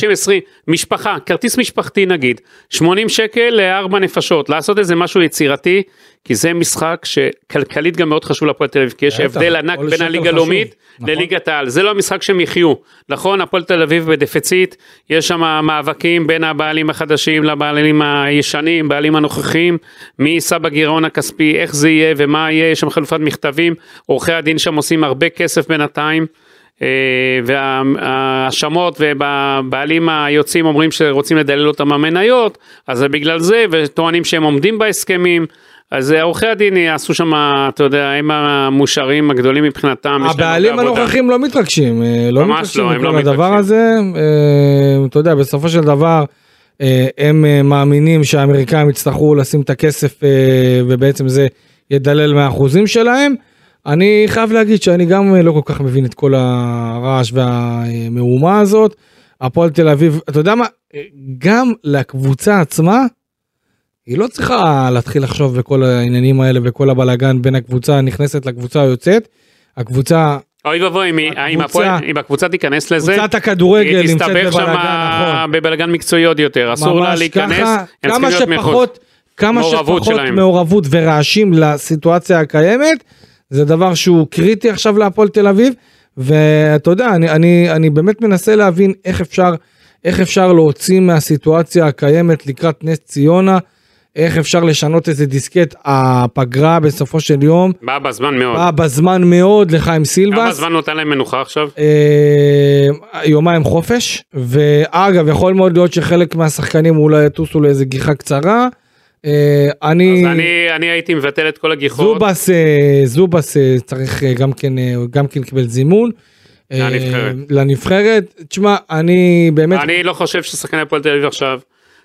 משפחה, כרטיס משפחתי נגיד, 80 שקל לארבע נפשות, לעשות איזה משהו יצירתי, כי זה משחק שכלכלית גם מאוד חשוב להפועל תל אביב, כי יש הבדל ענק בין הליגה הלאומית נכון. לליגת העל, זה לא המשחק שהם יחיו, נכון, הפועל תל אביב בדפיציט, יש שם מאבקים בין הבעלים החדשים לבעלים הישנים, בעלים הנוכחים, מי יישא בגירעון הכספי, איך זה יהיה ומה יהיה, יש שם חלופת מכתבים, עורכי הדין שם עושים הרבה כסף בינתיים. אה, וההאשמות ובעלים היוצאים אומרים שרוצים לדלל אותם המניות, אז זה בגלל זה, וטוענים שהם עומדים בהסכמים, אז אה, עורכי הדין יעשו שם, אתה יודע, הם המאושרים הגדולים מבחינתם. הבעלים. הנוכחים לא מתרגשים, אה, לא ממש מתרגשים לא, מכל לא הדבר מתרגשים. הזה. אתה יודע, בסופו של דבר הם מאמינים שהאמריקאים יצטרכו לשים את הכסף ובעצם זה ידלל מהאחוזים שלהם. אני חייב להגיד שאני גם אה, לא כל כך מבין את כל הרעש והמהומה הזאת. הפועל תל אביב, אתה יודע מה, אה, גם לקבוצה עצמה, היא לא צריכה להתחיל לחשוב בכל העניינים האלה וכל הבלאגן בין הקבוצה הנכנסת לקבוצה היוצאת. הקבוצה אוי ואבוי, אם הקבוצה- תיכנס לזה, קבוצת הכדורגל היא נמצאת תסתבך שם בבלאגן, נכון. בבלגן מקצועי עוד יותר, אסור לה להיכנס, הם צריכים להיות מחוץ. כמה שפחות. מעורבות ורעשים לסיטואציה הקיימת, זה דבר שהוא קריטי עכשיו להפועל תל אביב, ואתה יודע, אני, אני, אני באמת מנסה להבין איך אפשר, איך אפשר להוציא מהסיטואציה הקיימת לקראת נס ציונה, איך אפשר לשנות איזה דיסקט, הפגרה בסופו של יום, בא בזמן מאוד. באה בזמן מאוד לחיים כמה סילבס. זמן נותן להם מנוחה עכשיו? אה, יומיים חופש ואגב יכול מאוד להיות שחלק מהשחקנים אולי יטוסו לאיזה גיחה קצרה. אה, אני אז אני, אני הייתי מבטל את כל הגיחות. זובס אה, זובס אה, צריך גם כן גם כן קיבל זימון. לנבחרת. לנבחרת תשמע אני באמת אני לא חושב ששחקני הפועל תל אביב עכשיו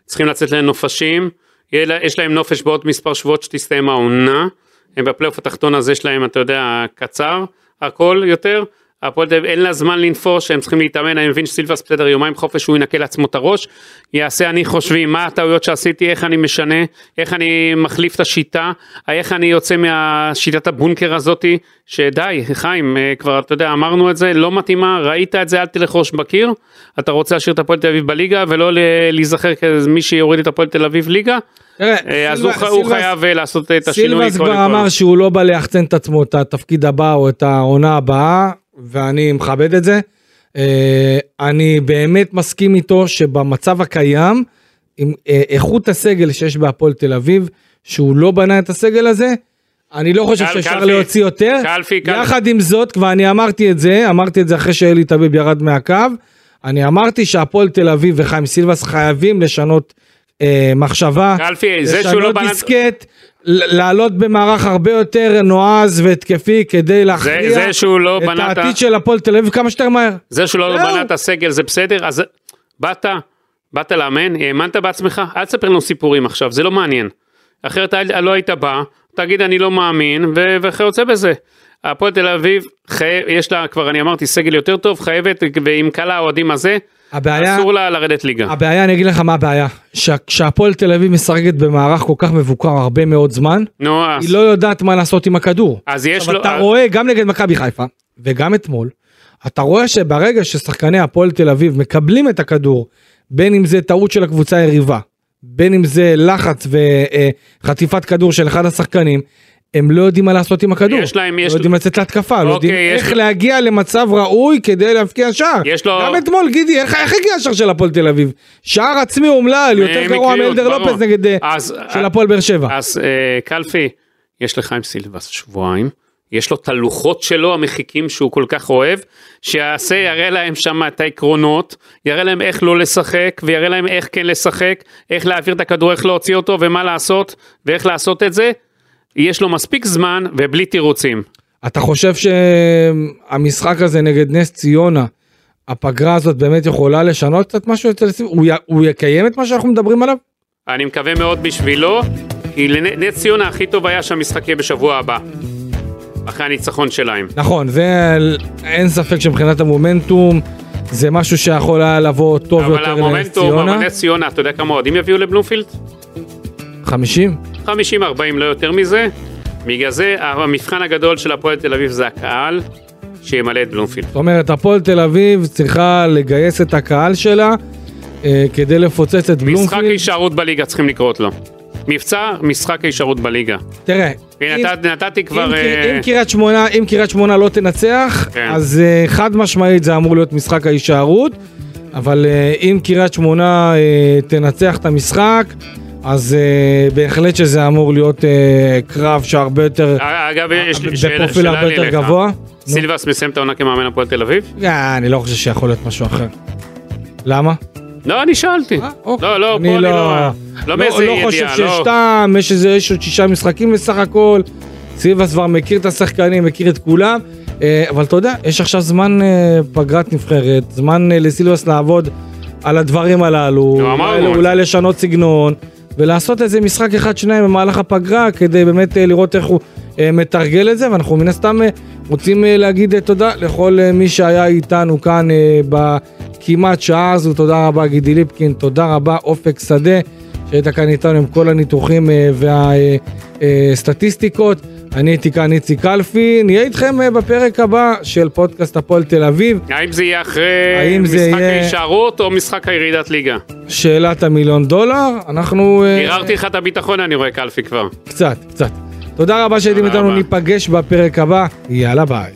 צריכים לצאת לנופשים. יש להם נופש בעוד מספר שבועות שתסתיים העונה. הם בפלייאוף התחתון הזה יש להם, אתה יודע, קצר, הכל יותר. הפועל תל אביב אין לה זמן לנפוש, הם צריכים להתאמן, אני מבין שסילבס בסדר יומיים חופש, הוא ינקה לעצמו את הראש, יעשה אני חושבים מה הטעויות שעשיתי, איך אני משנה, איך אני מחליף את השיטה, איך אני יוצא מהשיטת הבונקר הזאתי, שדי, חיים, אה, כבר אתה יודע, אמרנו את זה, לא מתאימה, ראית את זה, אל תלך ראש בקיר, אתה רוצה להשאיר את הפועל תל אביב בליגה ולא להיזכר כמי שיוריד את הפועל תל אביב ליגה, תראה, אה, אז סילבס- הוא חייב אה, לעשות את השינוי סילבס כבר. אמר שהוא לא בא ליחצן את עצמו את התפקיד הבא או את העונה הבאה, ואני מכבד את זה. אה, אני באמת מסכים איתו שבמצב הקיים, עם אה, איכות הסגל שיש בהפועל תל אביב, שהוא לא בנה את הסגל הזה, אני לא חושב שאפשר להוציא יותר. קלפי, קלפי. יחד עם זאת, כבר אני אמרתי את זה, אמרתי את זה אחרי שאלי טביב ירד מהקו, אני אמרתי שהפועל תל אביב וחיים סילבס חייבים לשנות מחשבה. קלפי, זה שהוא לא לשנות בנה... דיסקט, לעלות במערך הרבה יותר נועז והתקפי כדי להכריע זה שהוא לא את בנה ה- העתיד של הפועל תל אביב כמה שיותר מהר. זה שהוא לא. בנה את הסגל זה בסדר, אז באת, באת לאמן, האמנת בעצמך, אל תספר לנו סיפורים עכשיו, זה לא מעניין. אחרת לא היית בא, תגיד אני לא מאמין, וכיוצא בזה. הפועל תל אביב, חי... יש לה כבר, אני אמרתי, סגל יותר טוב, חייבת, ועם קהל האוהדים הזה, הבעיה, אסור לה לרדת ליגה. הבעיה, אני אגיד לך מה הבעיה. שה- כשהפועל תל אביב משחקת במערך כל כך מבוקר הרבה מאוד זמן, נו, אז, היא לא יודעת מה לעשות עם הכדור. אז יש לו... אתה רואה גם נגד מכבי חיפה וגם אתמול, אתה רואה שברגע ששחקני הפועל תל אביב מקבלים את הכדור, בין אם זה טעות של הקבוצה היריבה, בין אם זה לחץ וחטיפת כדור של אחד השחקנים, הם לא יודעים מה לעשות עם הכדור. יש להם- יש- לא יודעים לצאת להתקפה, לא אוקיי, יודעים יש איך להגיע למצב ראוי כדי להבקיע שער. יש לו- גם אתמול, גידי, איך איך הגיע השער של הפועל תל אביב? שער עצמי אומלל, יותר גרוע מקריות, מאלדר. לופס נגד אה, אז- של הפועל באר שבע. אז אה, קלפי, יש לך עם סילבס שבועיים, יש לו את הלוחות שלו המחיקים שהוא כל כך אוהב, שיעשה, יראה להם שם את העקרונות, יראה להם איך לא לשחק, ויראה להם איך כן לשחק, איך להעביר את הכדור, איך להוציא אותו, ומה לעשות, ואיך לעשות את זה. יש לו מספיק זמן ובלי תירוצים. אתה חושב שהמשחק הזה נגד נס ציונה, הפגרה הזאת באמת יכולה לשנות קצת משהו אצל סיב? הוא, י... הוא יקיים את מה שאנחנו מדברים עליו? אני מקווה מאוד בשבילו, כי לנס ציונה הכי טוב היה שהמשחק יהיה בשבוע הבא. אחרי הניצחון שלהם. נכון, זה אין ספק שמבחינת המומנטום זה משהו שיכול היה לבוא טוב אבל יותר לנס המומנטום, ציונה. אבל נס ציונה, אתה יודע כמה אוהדים יביאו לבלומפילד? 50? 50-40 לא יותר מזה. בגלל זה המבחן הגדול של הפועל תל אביב זה הקהל שימלא את בלומפילד. זאת אומרת, הפועל תל אביב צריכה לגייס את הקהל שלה אה, כדי לפוצץ את משחק בלומפילד. הישארות בליגה צריכים לקרות לו. מבצע משחק הישארות בליגה. תראה, הנה אם- נת- נתתי כבר... אם, אה, אם קריית שמונה, אם קריית שמונה לא תנצח, כן. אז uh, חד משמעית זה אמור להיות משחק ההישארות, אבל uh, אם קריית שמונה uh, תנצח את המשחק, אז uh, בהחלט שזה אמור להיות uh, קרב שהרבה יותר, אגב, יש לי שאלה בפרופיל שאלה הרבה לי יותר אליך. גבוה. סילבס מסיים את העונה כמאמן הפועל תל אביב? אה, אני לא חושב שיכול להיות משהו אחר. למה? לא, אני שאלתי. אה, אוקיי. לא, לא, פה אני לא... לא באיזה לא חושב ידיעה, שיש לא... טעם, יש איזה יש עוד שישה משחקים בסך הכל. סיבס כבר מכיר את השחקנים, מכיר את כולם. אה, אבל אתה יודע, יש עכשיו זמן אה, פגרת נבחרת, זמן אה, לסילבס לעבוד על הדברים הללו. אולי-. אולי לשנות סגנון, ולעשות איזה משחק אחד שניים במהלך הפגרה, כדי באמת אה, לראות איך הוא אה, מתרגל את זה, ואנחנו מן הסתם אה, רוצים להגיד תודה לכל מי שהיה איתנו כאן בכמעט שעה הזו, תודה רבה גידי ליפקין, תודה רבה אופק שדה, שהיית כאן איתנו עם כל הניתוחים והסטטיסטיקות. אני הייתי כאן איציק קלפי, נהיה איתכם אה, בפרק הבא של פודקאסט הפועל תל אביב. האם זה יהיה אחרי משחק יהיה- ההישארות או משחק הירידת ליגה? שאלת המיליון דולר, אנחנו... אה, ערערתי לך את הביטחון, אני רואה קלפי כבר. קצת, קצת. תודה רבה שהייתם איתנו. ניפגש בפרק הבא, יאללה ביי.